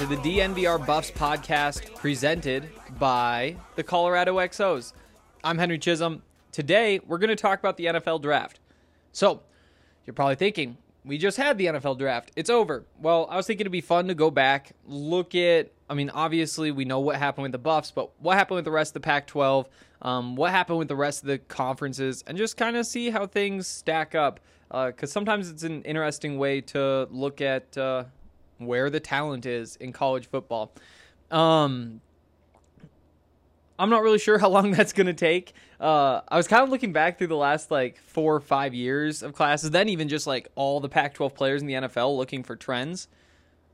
To the DNVR Buffs podcast presented by the Colorado XOs. I'm Henry Chisholm. Today, we're going to talk about the NFL draft. So, you're probably thinking, we just had the NFL draft. It's over. Well, I was thinking it'd be fun to go back, look at, I mean, obviously, we know what happened with the Buffs, but what happened with the rest of the Pac 12, um, what happened with the rest of the conferences, and just kind of see how things stack up. Because sometimes it's an interesting way to look at uh, where the talent is in college football. Um, I'm not really sure how long that's going to take. Uh, I was kind of looking back through the last like four or five years of classes, then even just like all the Pac 12 players in the NFL looking for trends.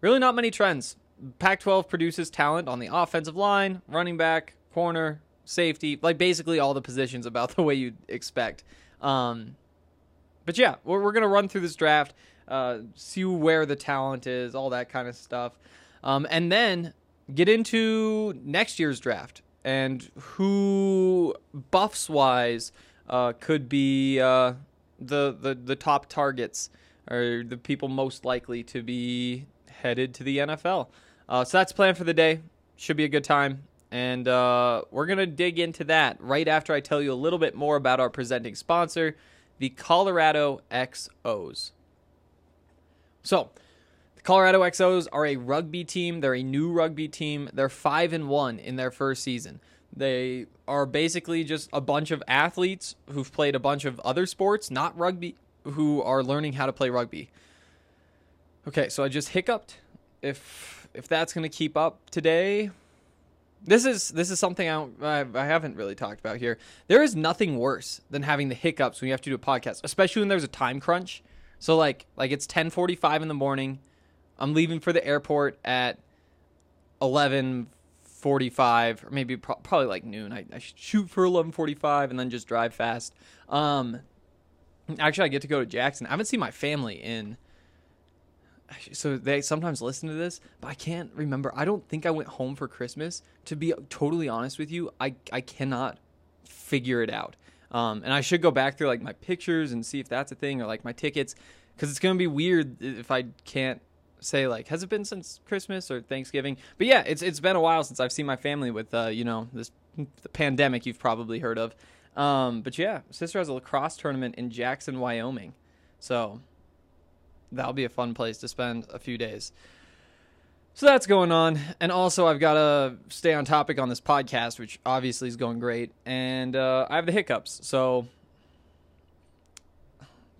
Really, not many trends. Pac 12 produces talent on the offensive line, running back, corner, safety, like basically all the positions about the way you'd expect. Um, but yeah, we're, we're going to run through this draft, uh, see where the talent is, all that kind of stuff. Um, and then get into next year's draft and who buffs wise uh, could be uh, the, the the top targets or the people most likely to be headed to the NFL. Uh, so that's planned for the day. Should be a good time. And uh, we're going to dig into that right after I tell you a little bit more about our presenting sponsor, the Colorado XOs. So, the Colorado XOs are a rugby team. They're a new rugby team. They're 5 and 1 in their first season. They are basically just a bunch of athletes who've played a bunch of other sports, not rugby, who are learning how to play rugby. Okay, so I just hiccuped. If if that's going to keep up today, this is this is something I, I I haven't really talked about here. There is nothing worse than having the hiccups when you have to do a podcast, especially when there's a time crunch. So like like it's 10:45 in the morning. I'm leaving for the airport at 11:45 or maybe pro- probably like noon. I, I shoot for 11:45 and then just drive fast. Um actually I get to go to Jackson. I haven't seen my family in so they sometimes listen to this, but I can't remember. I don't think I went home for Christmas. To be totally honest with you, I I cannot figure it out. Um, and I should go back through like my pictures and see if that's a thing or like my tickets, because it's gonna be weird if I can't say like has it been since Christmas or Thanksgiving. But yeah, it's it's been a while since I've seen my family with uh, you know this the pandemic you've probably heard of. Um, but yeah, sister has a lacrosse tournament in Jackson, Wyoming, so that'll be a fun place to spend a few days. So that's going on. And also, I've got to stay on topic on this podcast, which obviously is going great. And uh, I have the hiccups. So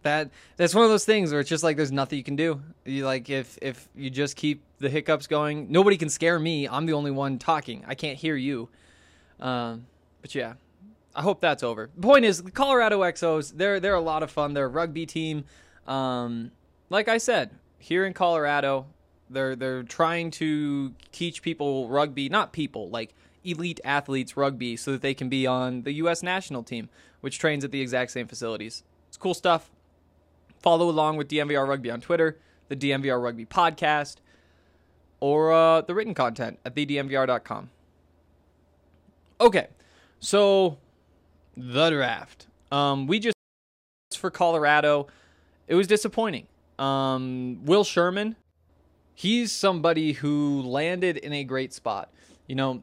that that's one of those things where it's just like there's nothing you can do. You like if if you just keep the hiccups going, nobody can scare me. I'm the only one talking. I can't hear you. Um, but yeah, I hope that's over. The point is, the Colorado XOs, they're they're a lot of fun. They're a rugby team. Um, like I said, here in Colorado, they're they're trying to teach people rugby, not people like elite athletes rugby, so that they can be on the U.S. national team, which trains at the exact same facilities. It's cool stuff. Follow along with DNVR Rugby on Twitter, the DNVR Rugby podcast, or uh, the written content at thednvr.com. Okay, so the draft. Um, we just for Colorado, it was disappointing. Um, Will Sherman, he's somebody who landed in a great spot. You know,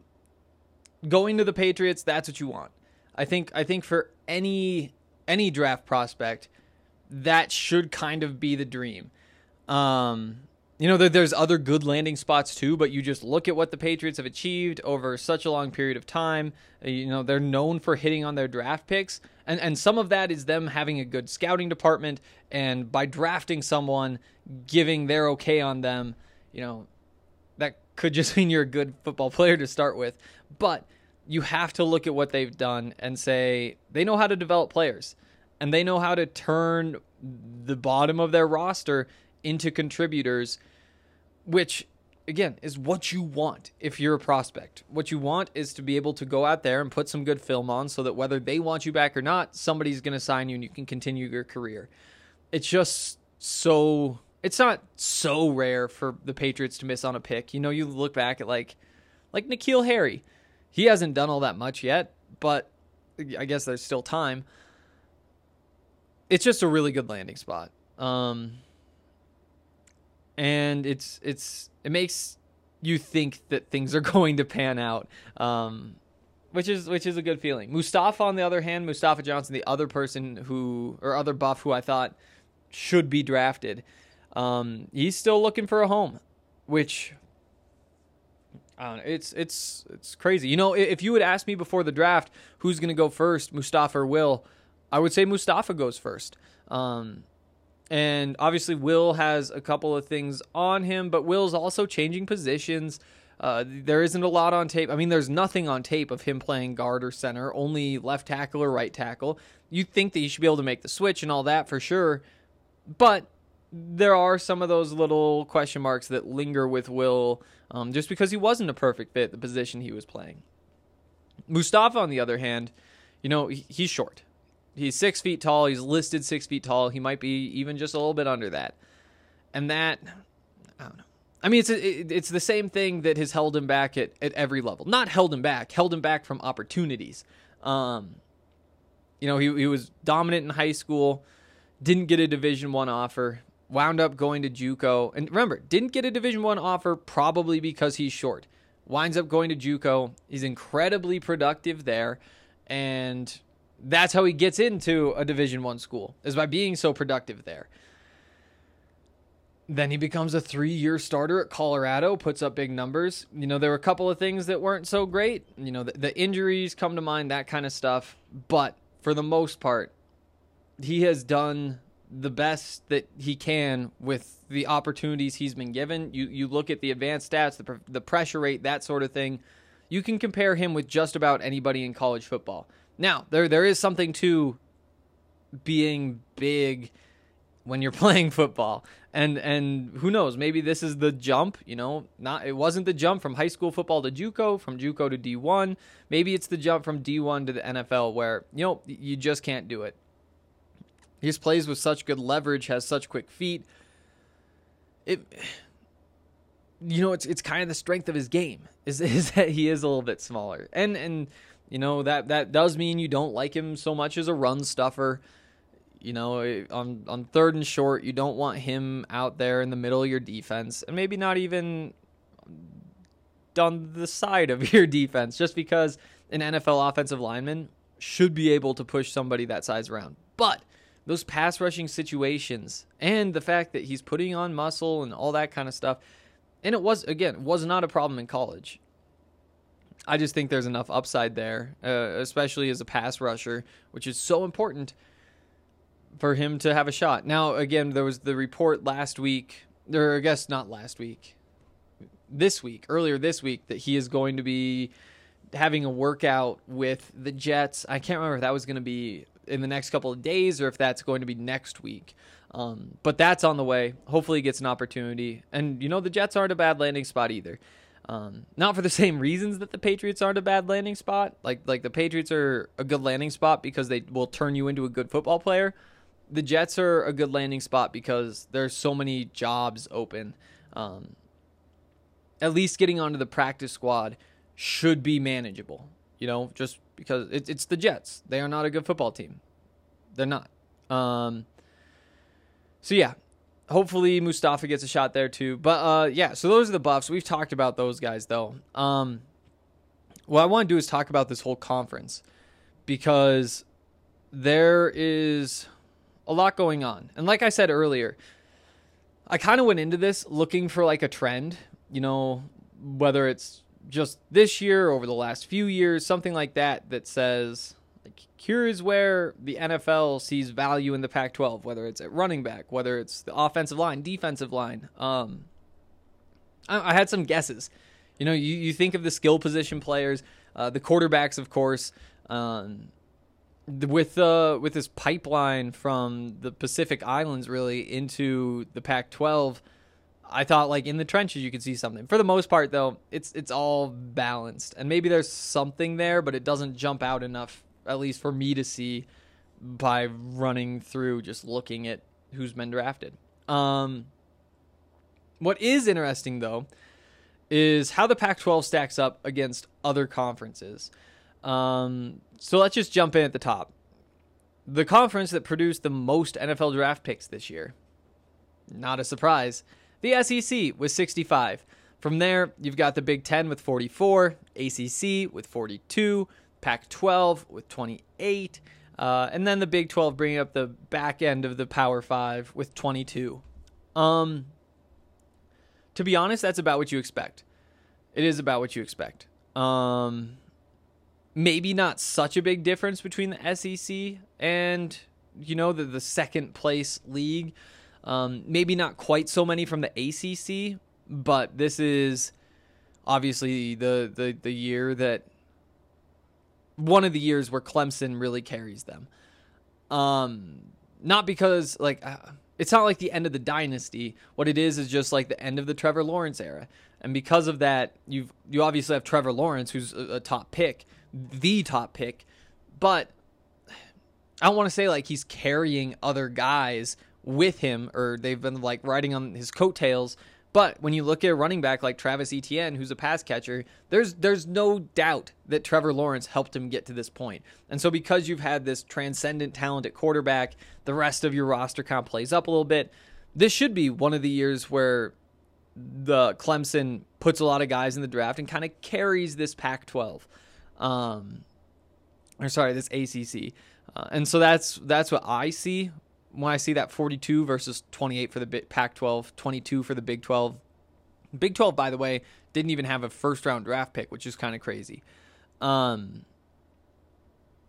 going to the Patriots, that's what you want. I think I think for any any draft prospect, that should kind of be the dream. Um, you know, there, there's other good landing spots too, but you just look at what the Patriots have achieved over such a long period of time. Uh, You know, they're known for hitting on their draft picks, and and some of that is them having a good scouting department, and by drafting someone, giving their okay on them. You know, that could just mean you're a good football player to start with, but you have to look at what they've done and say they know how to develop players and they know how to turn the bottom of their roster into contributors which again is what you want if you're a prospect. What you want is to be able to go out there and put some good film on so that whether they want you back or not somebody's going to sign you and you can continue your career. It's just so it's not so rare for the patriots to miss on a pick you know you look back at like like N'Keal Harry he hasn't done all that much yet, but I guess there's still time. It's just a really good landing spot. Um, and it's it's it makes you think that things are going to pan out. Um, which is which is a good feeling. Mustafa on the other hand, Mustafa Johnson, the other person who or other buff who I thought should be drafted. Um, he's still looking for a home, which I don't know. It's it's it's crazy. You know, if you had asked me before the draft who's going to go first, Mustafa or Will, I would say Mustafa goes first. Um, and obviously, Will has a couple of things on him, but Will's also changing positions. Uh, there isn't a lot on tape. I mean, there's nothing on tape of him playing guard or center, only left tackle or right tackle. You'd think that he should be able to make the switch and all that for sure, but there are some of those little question marks that linger with Will um, just because he wasn't a perfect fit the position he was playing. Mustafa, on the other hand, you know, he's short. He's six feet tall. He's listed six feet tall. He might be even just a little bit under that. And that, I don't know. I mean, it's it, it's the same thing that has held him back at, at every level. Not held him back, held him back from opportunities. Um, you know, he, he was dominant in high school, didn't get a Division One offer, wound up going to JUCO, and remember, didn't get a Division One offer probably because he's short. Winds up going to JUCO. He's incredibly productive there, and that's how he gets into a Division One school is by being so productive there. Then he becomes a three-year starter at Colorado, puts up big numbers. You know, there were a couple of things that weren't so great. You know, the, the injuries come to mind, that kind of stuff. But for the most part, he has done the best that he can with the opportunities he's been given. You you look at the advanced stats, the the pressure rate, that sort of thing. You can compare him with just about anybody in college football. Now, there there is something to being big when you're playing football. And and who knows, maybe this is the jump, you know, not it wasn't the jump from high school football to JUCO, from JUCO to D1. Maybe it's the jump from D1 to the NFL where, you know, you just can't do it. He just plays with such good leverage, has such quick feet. It you know, it's it's kind of the strength of his game is is that he is a little bit smaller. And and you know, that that does mean you don't like him so much as a run stuffer. You know, eh, on on third and short, you don't want him out there in the middle of your defense, and maybe not even on the side of your defense, just because an NFL offensive lineman should be able to push somebody that size around. But those pass rushing situations and the fact that he's putting on muscle and all that kind of stuff, and it was again, was not a problem in college. I just think there's enough upside there, uh, especially as a pass rusher, which is so important for him to have a shot. Now, again, there was the report last week, or I guess not last week, this week, earlier this week, that he is going to be having a workout with the Jets. I can't remember if that was going to be in the next couple of days or if that's going to be next week. Um, but that's on the way. Hopefully, he gets an opportunity. And, you know, the Jets aren't a bad landing spot either. Um, not for the same reasons that the Patriots aren't a bad landing spot. Like like the Patriots are a good landing spot because they will turn you into a good football player. The Jets are a good landing spot because there's so many jobs open. Um, at least getting onto the practice squad should be manageable. You know, just because it, it's the Jets. They are not a good football team. They're not. Um, so yeah, hopefully Mustafa gets a shot there too. But uh, yeah, so those are the buffs. We've talked about those guys though. Um, what I want to do is talk about this whole conference because there is a lot going on. And like I said earlier, I kind of went into this looking for like a trend, you know, whether it's just this year, over the last few years, something like that, that says, like, here's where the NFL sees value in the Pac 12, whether it's at running back, whether it's the offensive line, defensive line. Um, I, I had some guesses. You know, you, you think of the skill position players, uh, the quarterbacks, of course. Um, with uh, with this pipeline from the Pacific Islands really into the Pac-12, I thought like in the trenches you could see something. For the most part, though, it's it's all balanced, and maybe there's something there, but it doesn't jump out enough, at least for me to see by running through just looking at who's been drafted. Um, what is interesting though is how the Pac-12 stacks up against other conferences. Um, so let's just jump in at the top. The conference that produced the most NFL draft picks this year. Not a surprise. The SEC with 65. From there, you've got the Big 10 with 44, ACC with 42, Pac 12 with 28, uh, and then the Big 12 bringing up the back end of the Power 5 with 22. Um, to be honest, that's about what you expect. It is about what you expect. Um, maybe not such a big difference between the SEC and you know the the second place league. Um, maybe not quite so many from the ACC, but this is obviously the the the year that one of the years where Clemson really carries them. Um, not because like uh, it's not like the end of the dynasty. What it is is just like the end of the Trevor Lawrence era, and because of that, you've you obviously have Trevor Lawrence, who's a, a top pick, the top pick, but I don't want to say like he's carrying other guys with him or they've been like riding on his coattails. But when you look at a running back like Travis Etienne, who's a pass catcher, there's there's no doubt that Trevor Lawrence helped him get to this point. And so because you've had this transcendent talent at quarterback, the rest of your roster of plays up a little bit. This should be one of the years where the Clemson puts a lot of guys in the draft and kind of carries this Pac-12, um, or sorry, this ACC. Uh, and so that's that's what I see when I see that 42 versus 28 for the Pac-12, 22 for the Big 12. Big 12, by the way, didn't even have a first round draft pick, which is kind of crazy. Um,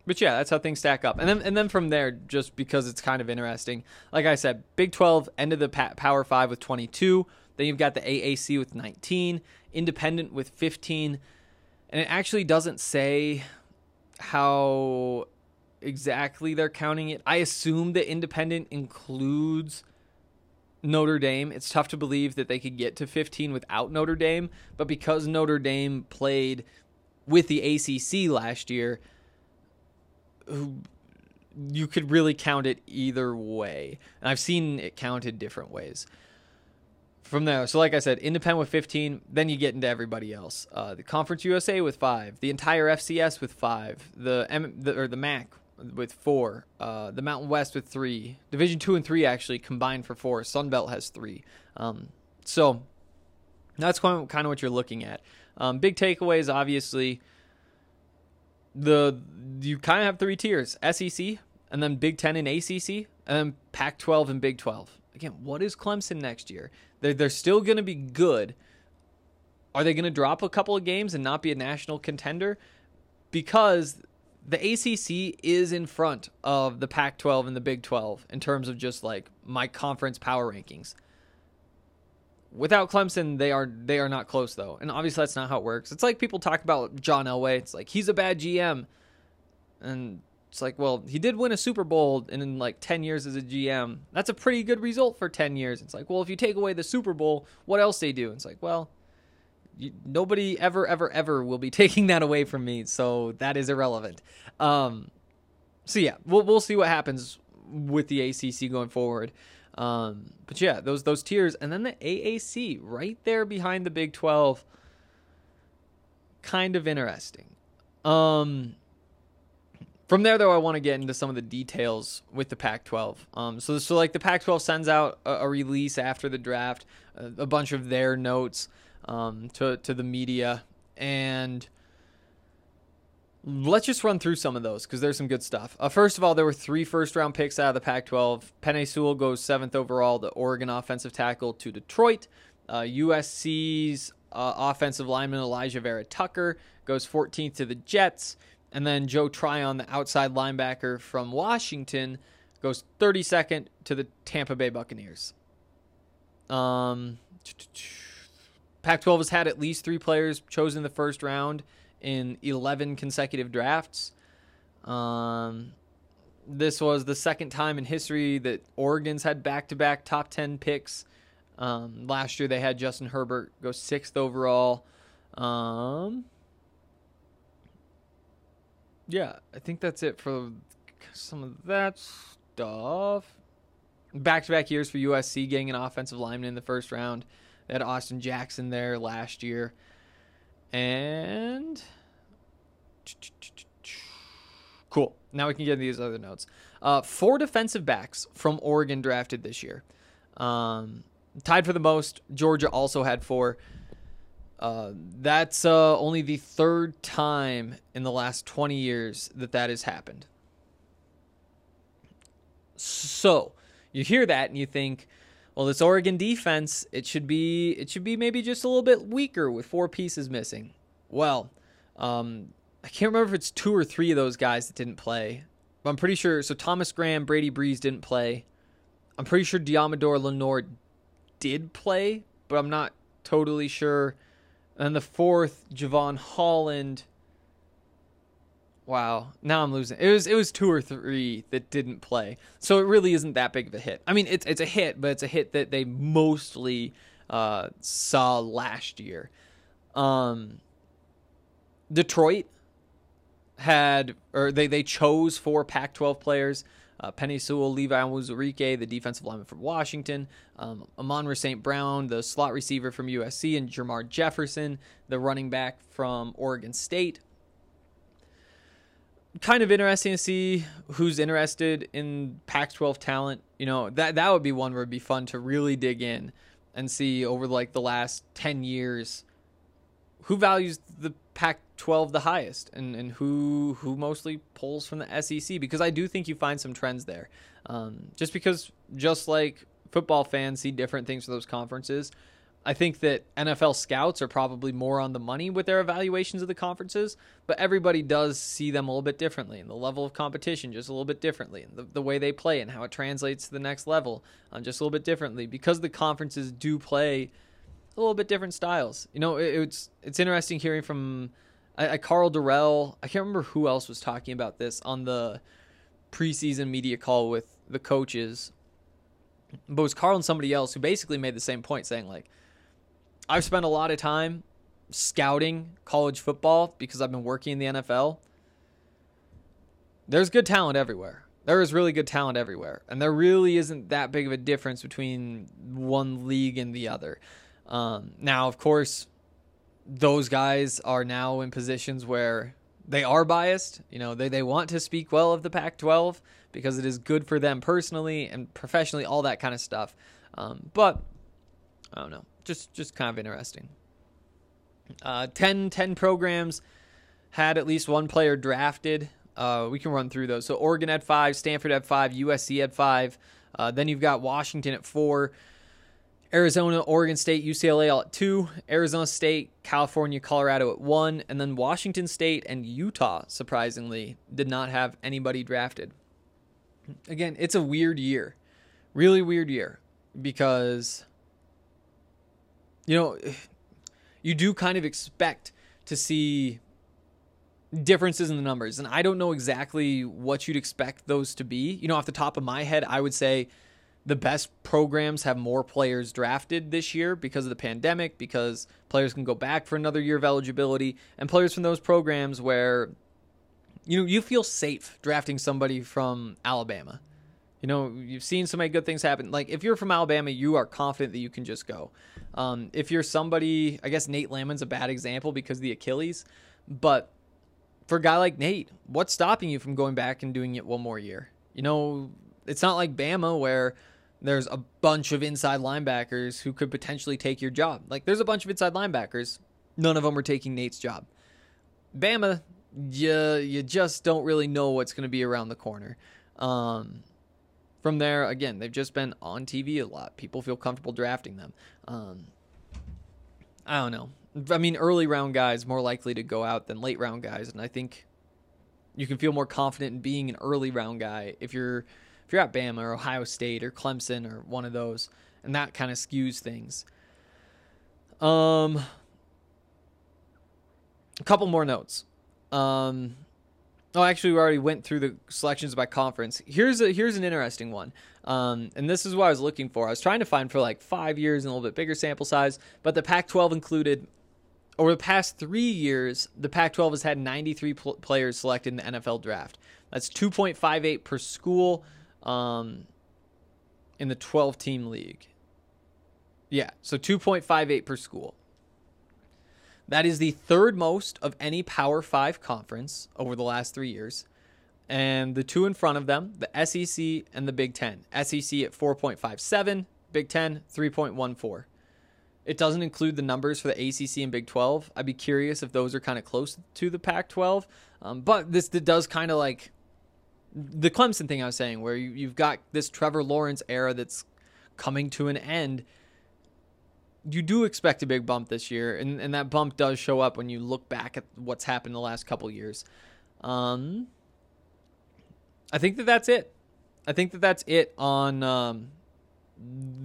but yeah, that's how things stack up. And then and then from there, just because it's kind of interesting, like I said, Big 12 ended the Power 5 with 22. Then you've got the AAC with 19, Independent with 15. And it actually doesn't say how exactly they're counting it. I assume that independent includes Notre Dame. It's tough to believe that they could get to 15 without Notre Dame, but because Notre Dame played with the ACC last year, you could really count it either way. And I've seen it counted different ways. From there, so like I said, independent with 15, then you get into everybody else. Uh, the Conference USA with five, the entire FCS with five, the, M- the or the MAC with four, uh, the Mountain West with three, Division two and three actually combined for four. Sun Belt has three. Um, so that's kind of, kind of what you're looking at. Um, big takeaways, obviously. The you kind of have three tiers: SEC, and then Big Ten and ACC, and then Pac-12 and Big 12. Again, what is Clemson next year? They're they're still going to be good. Are they going to drop a couple of games and not be a national contender? Because the ACC is in front of the Pac 12 and the Big 12 in terms of just like my conference power rankings. Without Clemson, they are they are not close though, and obviously that's not how it works. It's like people talk about John Elway. It's like he's a bad GM, and it's like, well, he did win a Super Bowl in, in like ten years as a GM. That's a pretty good result for ten years. It's like, well, if you take away the Super Bowl, what else they do? It's like, well, you, nobody ever, ever, ever will be taking that away from me, so that is irrelevant. Um, so yeah, we'll we'll see what happens with the ACC going forward. Um, but yeah, those those tiers, and then the AAC right there behind the Big Twelve. Kind of interesting. Um, from there, though, I want to get into some of the details with the Pac-12. Um, so, so like the Pac-12 sends out a, a release after the draft, a, a bunch of their notes um, to to the media, and let's just run through some of those because there's some good stuff. Uh, first of all, there were three first round picks out of the Pac 12. Penei Sewell goes seventh overall, the Oregon offensive tackle to Detroit. Uh, USC's uh, offensive lineman Alijah Vera-Tucker goes 14th to the Jets. And then Joe Tryon, the outside linebacker from Washington, goes 32nd to the Tampa Bay Buccaneers. Um, Pac 12 has had at least three players chosen the first round in 11 consecutive drafts. Um, this was the second time in history that Oregon's had back to back top 10 picks. Um, last year they had Justin Herbert go sixth overall. Um, yeah, I think that's it for some of that stuff. Back to back years for USC getting an offensive lineman in the first round. Had Austin Jackson there last year. And cool. Now we can get these other notes. Uh, four defensive backs from Oregon drafted this year. Um, tied for the most. Georgia also had four. Uh, that's uh, only the third time in the last 20 years that that has happened. So you hear that and you think, well, this Oregon defense, it should be it should be maybe just a little bit weaker with four pieces missing. Well, um, I can't remember if it's two or three of those guys that didn't play. But I'm pretty sure. So Thomas Graham, Brady Breeze didn't play. I'm pretty sure Deommodore Lenoir did play, but I'm not totally sure. And the fourth, Jevon Holland. Wow, now I'm losing. It was it was two or three that didn't play, so it really isn't that big of a hit. I mean, it's it's a hit, but it's a hit that they mostly uh, saw last year. Um, Detroit had or they they chose four Pac-12 players. Uh, Penei Sewell, Levi Onwuzurike, the defensive lineman from Washington, um, Amon St. Brown, the slot receiver from USC, and Jermar Jefferson, the running back from Oregon State kind of interesting to see who's interested in Pac-12 talent. You know, that that would be one where it'd be fun to really dig in and see over like the last 10 years who values the Pac-12 the highest and, and who who mostly pulls from the SEC because I do think you find some trends there. Um, just because just like football fans see different things for those conferences, I think that NFL scouts are probably more on the money with their evaluations of the conferences, but everybody does see them a little bit differently and the level of competition just a little bit differently and the, the way they play and how it translates to the next level um, just a little bit differently because the conferences do play a little bit different styles. You know, it, it's it's interesting hearing from I, I, Karl Dorrell. I can't remember who else was talking about this on the preseason media call with the coaches, but it was Karl and somebody else who basically made the same point, saying like I've spent a lot of time scouting college football because I've been working in the NFL. There's good talent everywhere. There is really good talent everywhere. And there really isn't that big of a difference between one league and the other. Um, now, of course, those guys are now in positions where they are biased. You know, they, they want to speak well of the Pac 12 because it is good for them personally and professionally, all that kind of stuff. Um, but I don't know just just kind of interesting. Uh, 10, 10 programs had at least one player drafted. Uh, we can run through those. So Oregon had five, Stanford had five, USC had five. Uh, then you've got Washington at four, Arizona, Oregon State, UCLA all at two, Arizona State, California, Colorado at one, and then Washington State and Utah, surprisingly, did not have anybody drafted. Again, it's a weird year. Really weird year because, you know, you do kind of expect to see differences in the numbers. And I don't know exactly what you'd expect those to be. You know, off the top of my head, I would say the best programs have more players drafted this year because of the pandemic, because players can go back for another year of eligibility, and players from those programs where you know you feel safe drafting somebody from Alabama. You know, you've seen so many good things happen. Like if you're from Alabama, you are confident that you can just go. Um, if you're somebody, I guess Nate Landman's a bad example because the Achilles, but for a guy like Nate, what's stopping you from going back and doing it one more year? You know, it's not like Bama where there's a bunch of inside linebackers who could potentially take your job. Like there's a bunch of inside linebackers, none of them are taking Nate's job. Bama, you you just don't really know what's going to be around the corner. Um, from there, again, they've just been on TV a lot. People feel comfortable drafting them. Um, I don't know. I mean, early round guys more likely to go out than late round guys, and I think you can feel more confident in being an early round guy if you're if you're at Bama or Ohio State or Clemson or one of those, and that kind of skews things. Um, a couple more notes. Um, oh, actually, we already went through the selections by conference. Here's a here's an interesting one. Um, and this is what I was looking for. I was trying to find for like five years and a little bit bigger sample size, but the Pac-12 included over the past three years, the Pac 12 has had 93 pl- players selected in the NFL draft. That's 2.58 per school um, in the 12 team league. Yeah, so 2.58 per school. That is the third most of any Power 5 conference over the last three years. And the two in front of them, the SEC and the Big Ten. SEC at 4.57, Big Ten 3.14. It doesn't include the numbers for the ACC and Big 12. I'd be curious if those are kind of close to the Pac 12. Um, but this does kind of like the Clemson thing I was saying, where you, have got this Trevor Lawrence era that's coming to an end. You do expect a big bump this year, and, and that bump does show up when you look back at what's happened the last couple years. Um, I think that that's it. I think that that's it on um,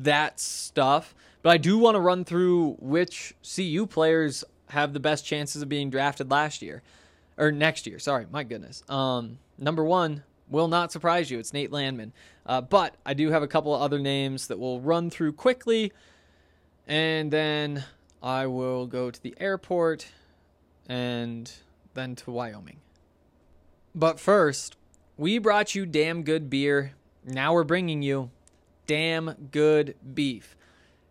that stuff. But I do want to run through which CU players have the best chances of being drafted last year or next year. Sorry, my goodness. Um, number one will not surprise you. It's Nate Landman. Uh, but I do have a couple of other names that we'll run through quickly, and then I will go to the airport and then to Wyoming. But first, we brought you damn good beer. Now we're bringing you damn good beef.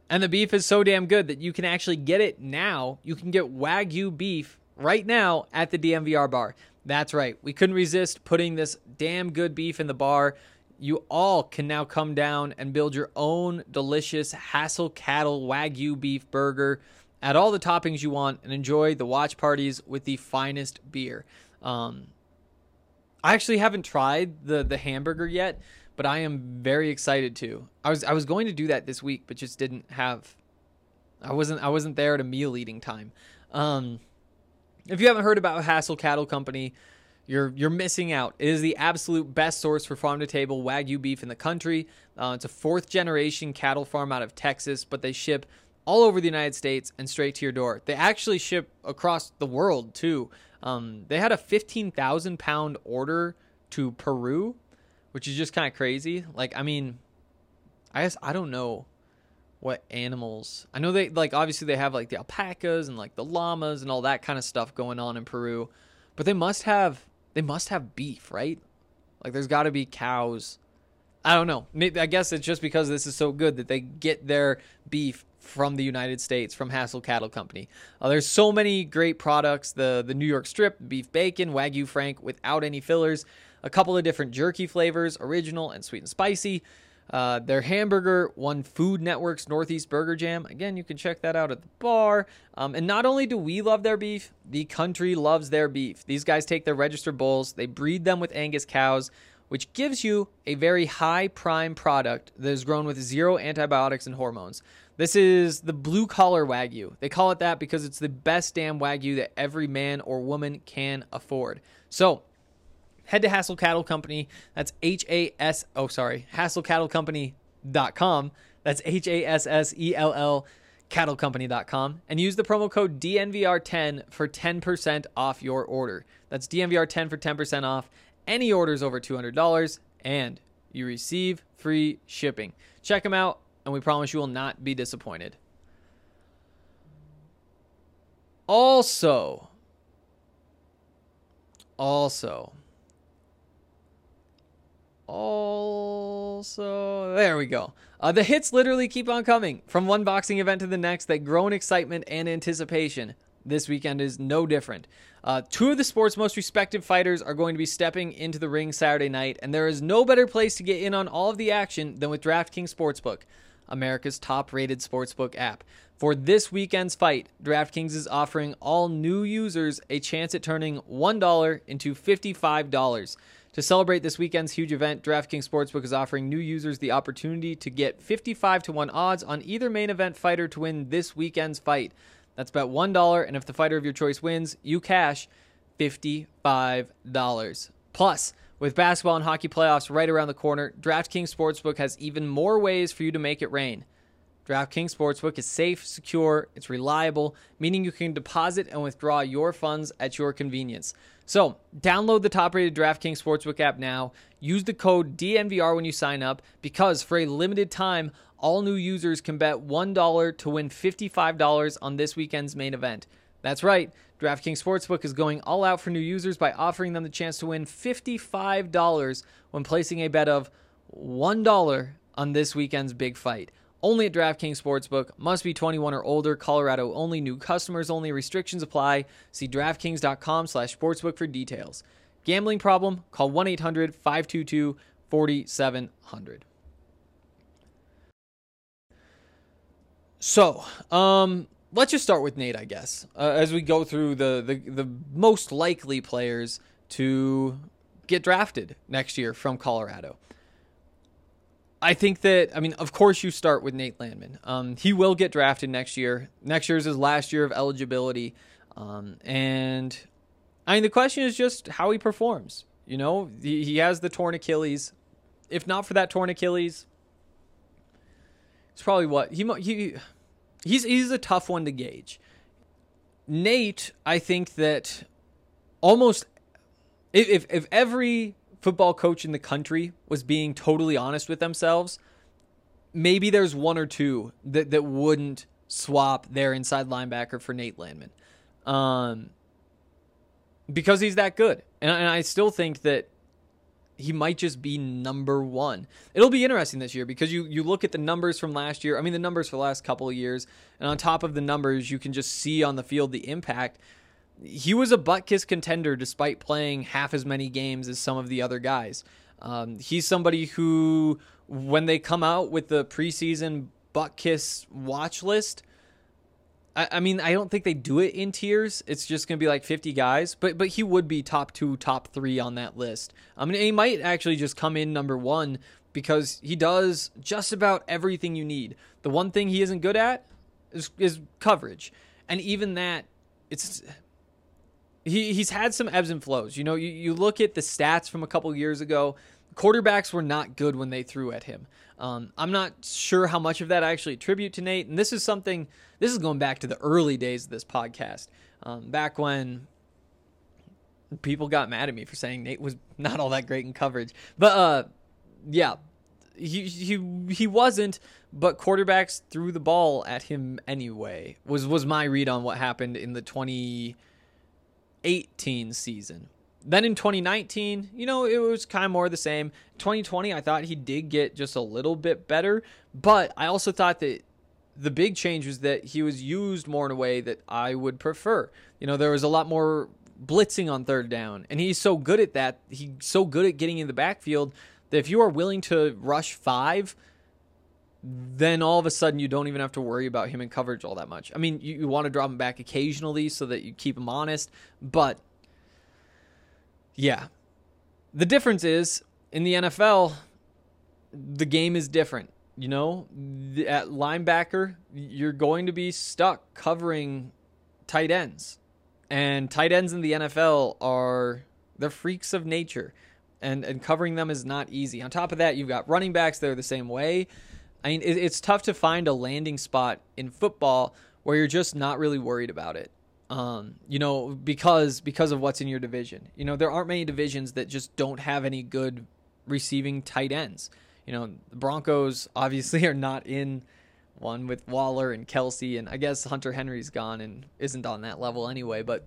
And the beef is so damn good that you can actually get it now. You can get Wagyu beef right now at the DNVR bar. That's right. We couldn't resist putting this damn good beef in the bar. You all can now come down and build your own delicious Hassell Cattle Wagyu beef burger. Add all the toppings you want and enjoy the watch parties with the finest beer. Um, I actually haven't tried the the hamburger yet but I am very excited to. I was I was going to do that this week, but just didn't have. I wasn't I wasn't there at a meal eating time. Um, if you haven't heard about Hassell Cattle Company, you're you're missing out. It is the absolute best source for farm to table wagyu beef in the country. Uh, it's a fourth generation cattle farm out of Texas, but they ship all over the United States and straight to your door. They actually ship across the world too. Um, they had a 15,000 pound order to Peru which is just kind of crazy. Like, I mean, I guess I don't know what animals. I know they like obviously they have like the alpacas and like the llamas and all that kind of stuff going on in Peru, but they must have they must have beef, right? Like, there's got to be cows. I don't know. I guess it's just because this is so good that they get their beef from the United States from Hassell Cattle Company. Uh, there's so many great products: the the New York Strip, beef bacon, Wagyu Frank without any fillers a couple of different jerky flavors, original and sweet and spicy. Uh, their hamburger won Food Network's Northeast Burger Jam. Again, you can check that out at the bar. Um, and not only do we love their beef, the country loves their beef. These guys take their registered bulls, they breed them with Angus cows, which gives you a very high prime product that is grown with zero antibiotics and hormones. This is the blue collar Wagyu. They call it that because it's the best damn Wagyu that every man or woman can afford. So, head to Hassell Cattle Company. That's H A S, oh, sorry, HassellCattleCompany.com. That's H A S S E L L cattlecompany.com and use the promo code DNVR10 for 10% off your order. That's DNVR10 for 10% off any orders over $200 and you receive free shipping. Check them out and we promise you will not be disappointed. Also, also, also, there we go. Uh, the hits literally keep on coming from one boxing event to the next that grow in excitement and anticipation. This weekend is no different. Uh, two of the sport's most respected fighters are going to be stepping into the ring Saturday night, and there is no better place to get in on all of the action than with DraftKings Sportsbook, America's top rated sportsbook app. For this weekend's fight, DraftKings is offering all new users a chance at turning $1 into $55. To celebrate this weekend's huge event, DraftKings Sportsbook is offering new users the opportunity to get 55 to 1 odds on either main event fighter to win this weekend's fight. That's bet $1, and if the fighter of your choice wins, you cash $55. Plus, with basketball and hockey playoffs right around the corner, DraftKings Sportsbook has even more ways for you to make it rain. DraftKings Sportsbook is safe, secure, it's reliable, meaning you can deposit and withdraw your funds at your convenience. So, download the top rated DraftKings Sportsbook app now. Use the code DNVR when you sign up because for a limited time, all new users can bet $1 to win $55 on this weekend's main event. That's right, DraftKings Sportsbook is going all out for new users by offering them the chance to win $55 when placing a bet of $1 on this weekend's big fight. Only at DraftKings Sportsbook. Must be 21 or older. Colorado only. New customers only. Restrictions apply. See DraftKings.com slash sportsbook for details. Gambling problem? Call 1-800-522-4700. So, um, let's just start with Nate, I guess, uh, as we go through the, the, the most likely players to get drafted next year from Colorado. I think that I mean, of course, you start with Nate Landman. Um, he will get drafted next year. Next year is his last year of eligibility, um, and I mean, the question is just how he performs. You know, he, he has the torn Achilles. If not for that torn Achilles, it's probably what he he he's he's a tough one to gauge. Nate, I think that almost if if every football coach in the country was being totally honest with themselves, maybe there's one or two that, that wouldn't swap their inside linebacker for Nate Landman. Um, because he's that good. And, and I still think that he might just be number one. It'll be interesting this year because you, you look at the numbers from last year. I mean, the numbers for the last couple of years. And on top of the numbers, you can just see on the field the impact he was a Butkus contender despite playing half as many games as some of the other guys. Um, he's somebody who, when they come out with the preseason Butkus watch list, I, I mean, I don't think they do it in tiers. It's just gonna be like 50 guys, but but he would be top two, top three on that list. I mean, he might actually just come in number one because he does just about everything you need. The one thing he isn't good at is, is coverage, and even that, it's he he's had some ebbs and flows. You know, you, you look at the stats from a couple years ago. Quarterbacks were not good when they threw at him. Um, I'm not sure how much of that I actually attribute to Nate. And this is something. This is going back to the early days of this podcast, um, back when people got mad at me for saying Nate was not all that great in coverage. But uh, yeah, he he he wasn't. But quarterbacks threw the ball at him anyway. Was was my read on what happened in the 20- 18 season. Then in 2019, you know, it was kind of more the same. 2020, I thought he did get just a little bit better, but I also thought that the big change was that he was used more in a way that I would prefer. You know, there was a lot more blitzing on third down, and he's so good at that. He's so good at getting in the backfield that if you are willing to rush five, then all of a sudden you don't even have to worry about him in coverage all that much. I mean, you, you want to drop him back occasionally so that you keep him honest, but yeah. The difference is in the NFL, the game is different. You know, at linebacker, you're going to be stuck covering tight ends. And tight ends in the NFL are they're freaks of nature. And and covering them is not easy. On top of that, you've got running backs that are the same way. I mean, it, it's tough to find a landing spot in football where you're just not really worried about it. Um, you know, because because of what's in your division. You know, there aren't many divisions that just don't have any good receiving tight ends. You know, the Broncos obviously are not in one with Waller and Kelce, and I guess Hunter Henry's gone and isn't on that level anyway. But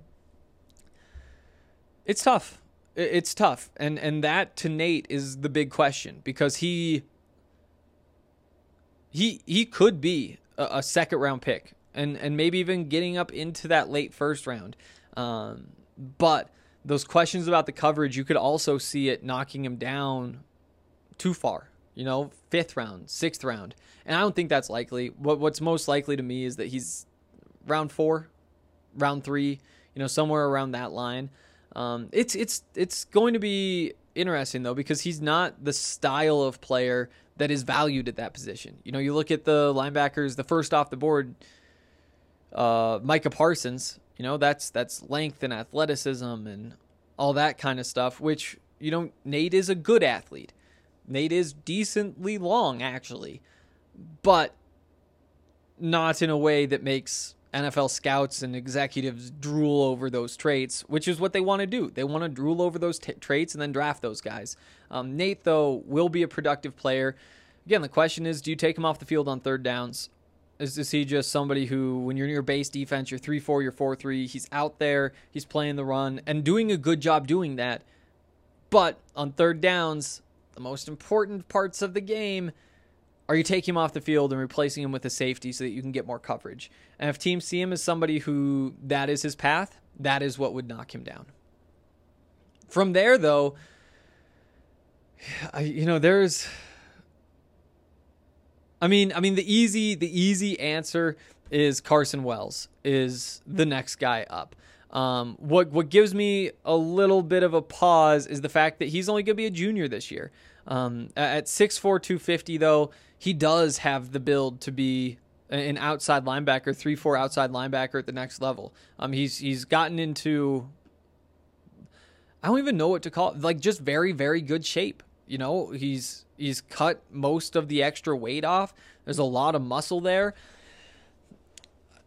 it's tough. It's tough, and and that to Nate is the big question because he he he could be a, a second round pick and and maybe even getting up into that late first round. Um, but those questions about the coverage, you could also see it knocking him down too far. You know, fifth round, sixth round, and I don't think that's likely. What what's most likely to me is that he's round four, round three. You know, somewhere around that line. Um, it's it's it's going to be interesting though because he's not the style of player that is valued at that position. You know, you look at the linebackers, the first off the board, uh, Micah Parsons. You know, that's that's length and athleticism and all that kind of stuff. Which you know, Nate is a good athlete. Nate is decently long actually, but not in a way that makes NFL scouts and executives drool over those traits, which is what they want to do. They want to drool over those t- traits and then draft those guys. Um, Nate, though, will be a productive player. Again, the question is do you take him off the field on third downs? Is, is he just somebody who, when you're in your base defense, you're 3 4, you're 4 3, he's out there, he's playing the run, and doing a good job doing that. But on third downs, the most important parts of the game, are you taking him off the field and replacing him with a safety so that you can get more coverage? And if teams see him as somebody who that is his path, that is what would knock him down. From there, though, I, you know, there's. I mean, I mean, the easy, the easy answer is Carson Wells is the next guy up. Um, what what gives me a little bit of a pause is the fact that he's only going to be a junior this year. Um, at 6'4", 250, though, he does have the build to be an outside linebacker, 3-4 outside linebacker at the next level. Um, he's he's gotten into I don't even know what to call it, like just very very good shape. You know, he's he's cut most of the extra weight off. There's a lot of muscle there.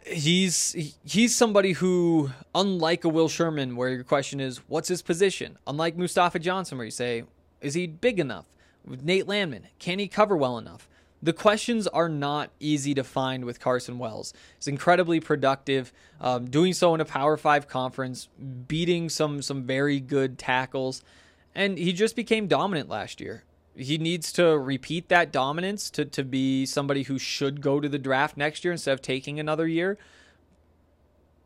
He's he's somebody who, unlike a Will Sherman, where your question is, what's his position? Unlike Mustafa Johnson, where you say, is he big enough? With Nate Landman, can he cover well enough? The questions are not easy to find with Carson Wells. He's incredibly productive, um, doing so in a Power Five conference, beating some some very good tackles, and he just became dominant last year. He needs to repeat that dominance to, to be somebody who should go to the draft next year instead of taking another year.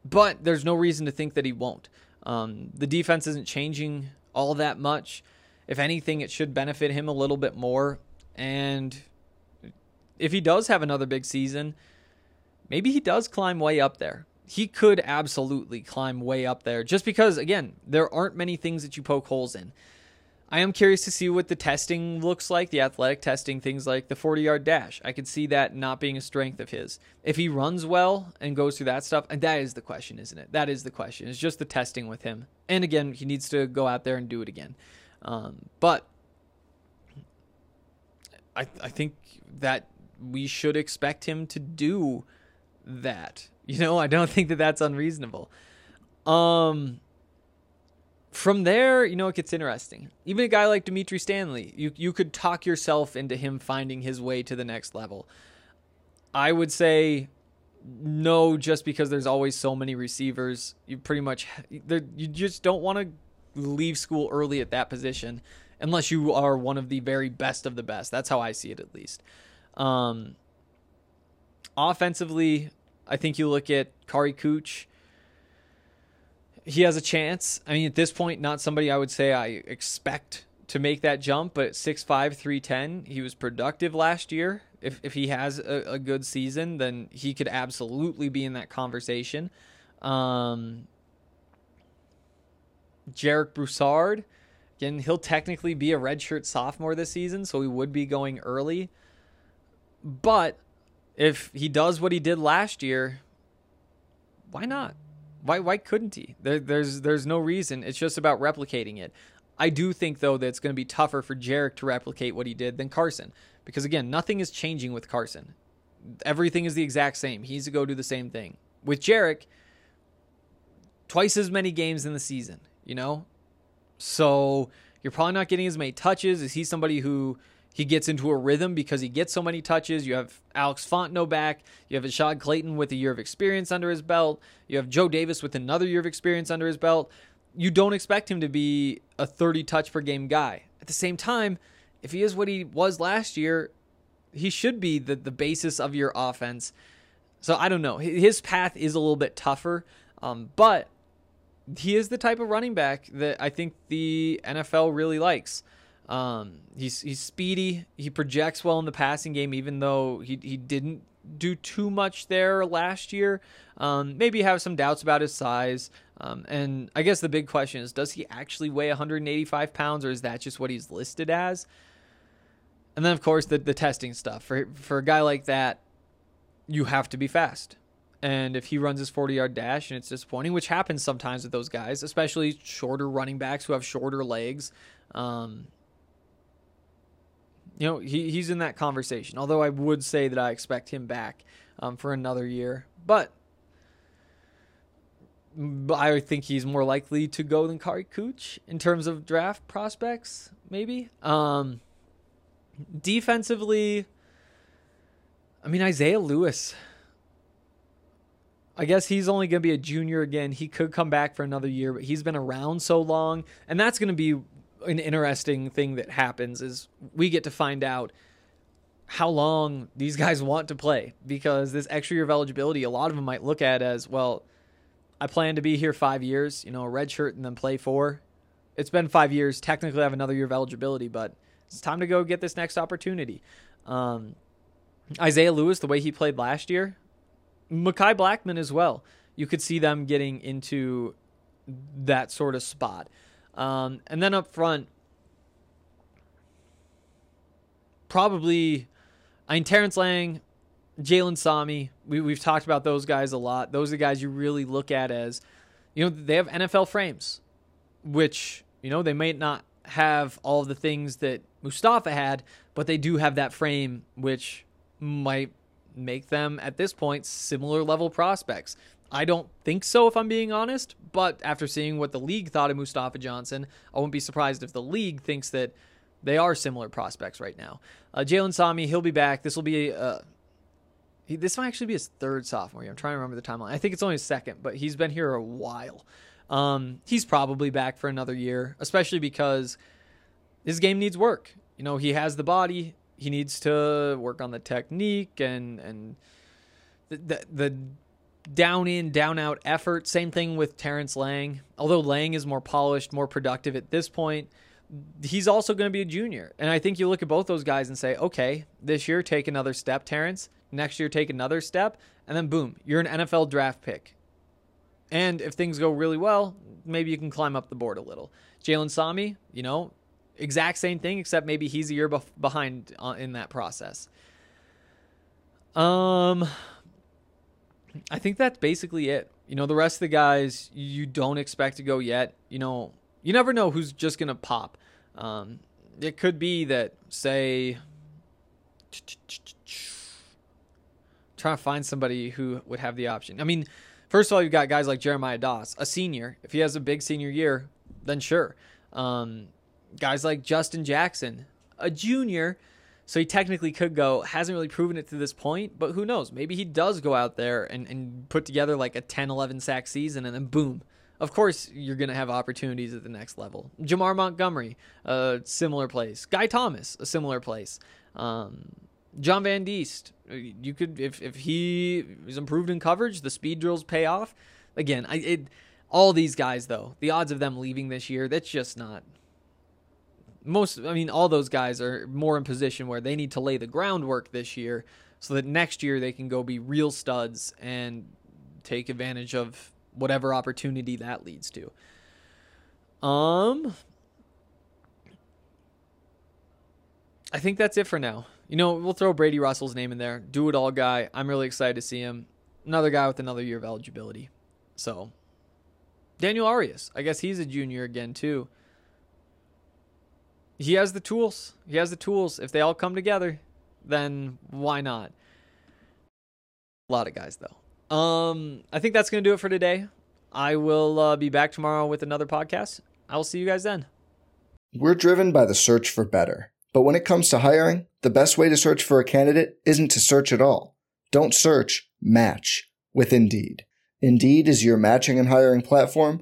But there's no reason to think that he won't. Um, the defense isn't changing all that much. If anything, it should benefit him a little bit more. And if he does have another big season, maybe he does climb way up there. He could absolutely climb way up there just because, again, there aren't many things that you poke holes in. I am curious to see what the testing looks like, the athletic testing, things like the 40 yard dash. I could see that not being a strength of his. If he runs well and goes through that stuff, and that is the question, isn't it? That is the question. It's just the testing with him. And again, he needs to go out there and do it again. Um, but I, I think that we should expect him to do that. You know, I don't think that that's unreasonable. Um, from there, you know, it gets interesting. Even a guy like Dimitri Stanley, you you could talk yourself into him finding his way to the next level. I would say no, just because there's always so many receivers. You pretty much you just don't want to leave school early at that position unless you are one of the very best of the best. That's how I see it, at least. Um, offensively, I think you look at Kary Kutsch he has a chance. I mean, at this point, not somebody I would say I expect to make that jump, but 6'5, 310, he was productive last year. If, if he has a, a good season, then he could absolutely be in that conversation. Um, Jarek Broussard, again, he'll technically be a redshirt sophomore this season, so he would be going early. But if he does what he did last year, why not? Why why couldn't he? There, there's there's no reason. It's just about replicating it. I do think though that it's going to be tougher for Jarek to replicate what he did than Carson because again, nothing is changing with Carson. Everything is the exact same. He's to go do the same thing. With Jarek, twice as many games in the season, you know? So you're probably not getting as many touches. Is he somebody who he gets into a rhythm because he gets so many touches? You have Alex Fontenot back. You have Ashaad Clayton with a year of experience under his belt. You have Joe Davis with another year of experience under his belt. You don't expect him to be a 30 touch per game guy. At the same time, if he is what he was last year, he should be the, the basis of your offense. So I don't know. His path is a little bit tougher, um, but he is the type of running back that I think the NFL really likes. Um, he's he's speedy. He projects well in the passing game, even though he he didn't do too much there last year. Um, maybe have some doubts about his size. Um, and I guess the big question is, does he actually weigh 185 pounds, or is that just what he's listed as? And then, of course, the the testing stuff for for a guy like that, you have to be fast. And if he runs his 40 yard dash and it's disappointing, which happens sometimes with those guys, especially shorter running backs who have shorter legs, um, you know, he, he's in that conversation. Although I would say that I expect him back um, for another year. But, I think he's more likely to go than Kary Kutsch in terms of draft prospects, maybe. Um, defensively, I mean, Isaiah Lewis I guess he's only going to be a junior again. He could come back for another year, but he's been around so long, and that's going to be an interesting thing that happens is we get to find out how long these guys want to play because this extra year of eligibility, a lot of them might look at as well. I plan to be here five years, you know, a red shirt and then play four. It's been five years. Technically, I have another year of eligibility, but it's time to go get this next opportunity. Um, Isaiah Lewis, the way he played last year, Mekhi Blackmon as well. You could see them getting into that sort of spot. Um, and then up front, probably, I mean, Terrance Lang, Jalen Sami, we, we've talked about those guys a lot. Those are the guys you really look at as, you know, they have NFL frames, which, you know, they may not have all the things that Mustafa had, but they do have that frame, which might make them at this point similar level prospects. I don't think so, if I'm being honest. But after seeing what the league thought of Mustafa Johnson, I wouldn't be surprised if the league thinks that they are similar prospects right now. Uh, Jalen Sami, he'll be back. This will be uh, he, this might actually be his third sophomore year. I'm trying to remember the timeline. I think it's only his second, but he's been here a while. Um, he's probably back for another year, especially because his game needs work. You know, he has the body he needs to work on the technique and and the, the, the down in down out effort. Same thing with Terrance Lang. Although Lang is more polished, more productive at this point, he's also going to be a junior. And I think you look at both those guys and say, okay, this year take another step, Terrance. Next year take another step, and then boom, you're an NFL draft pick. And if things go really well, maybe you can climb up the board a little. Jalen Sami, you know, exact same thing, except maybe he's a year behind uh, in that process. Um, I think that's basically it. You know, the rest of the guys you don't expect to go yet. You know, you never know who's just gonna pop. Um, it could be that, say, trying to find somebody who would have the option. I mean, first of all, you've got guys like Jeremiah Doss, a senior. If he has a big senior year, then sure. Um, guys like Justin Jackson, a junior, so he technically could go. Hasn't really proven it to this point, but who knows? Maybe he does go out there and, and put together like a 10, 11 sack season, and then boom. Of course, you're going to have opportunities at the next level. Jamar Montgomery, a similar place. Guy Thomas, a similar place. Um, John Van Diest, you could if if he is improved in coverage, the speed drills pay off. Again, I it all these guys though, the odds of them leaving this year, that's just not most I mean all those guys are more in position where they need to lay the groundwork this year so that next year they can go be real studs and take advantage of whatever opportunity that leads to. Um I think that's it for now. You know, we'll throw Brady Russell's name in there. Do it all guy. I'm really excited to see him. Another guy with another year of eligibility. So, Daniel Arias. I guess he's a junior again, too. He has the tools. He has the tools. If they all come together, then why not? A lot of guys, though. Um, I think that's going to do it for today. I will uh, be back tomorrow with another podcast. I will see you guys then. We're driven by the search for better. But when it comes to hiring, the best way to search for a candidate isn't to search at all. Don't search, match with Indeed. Indeed is your matching and hiring platform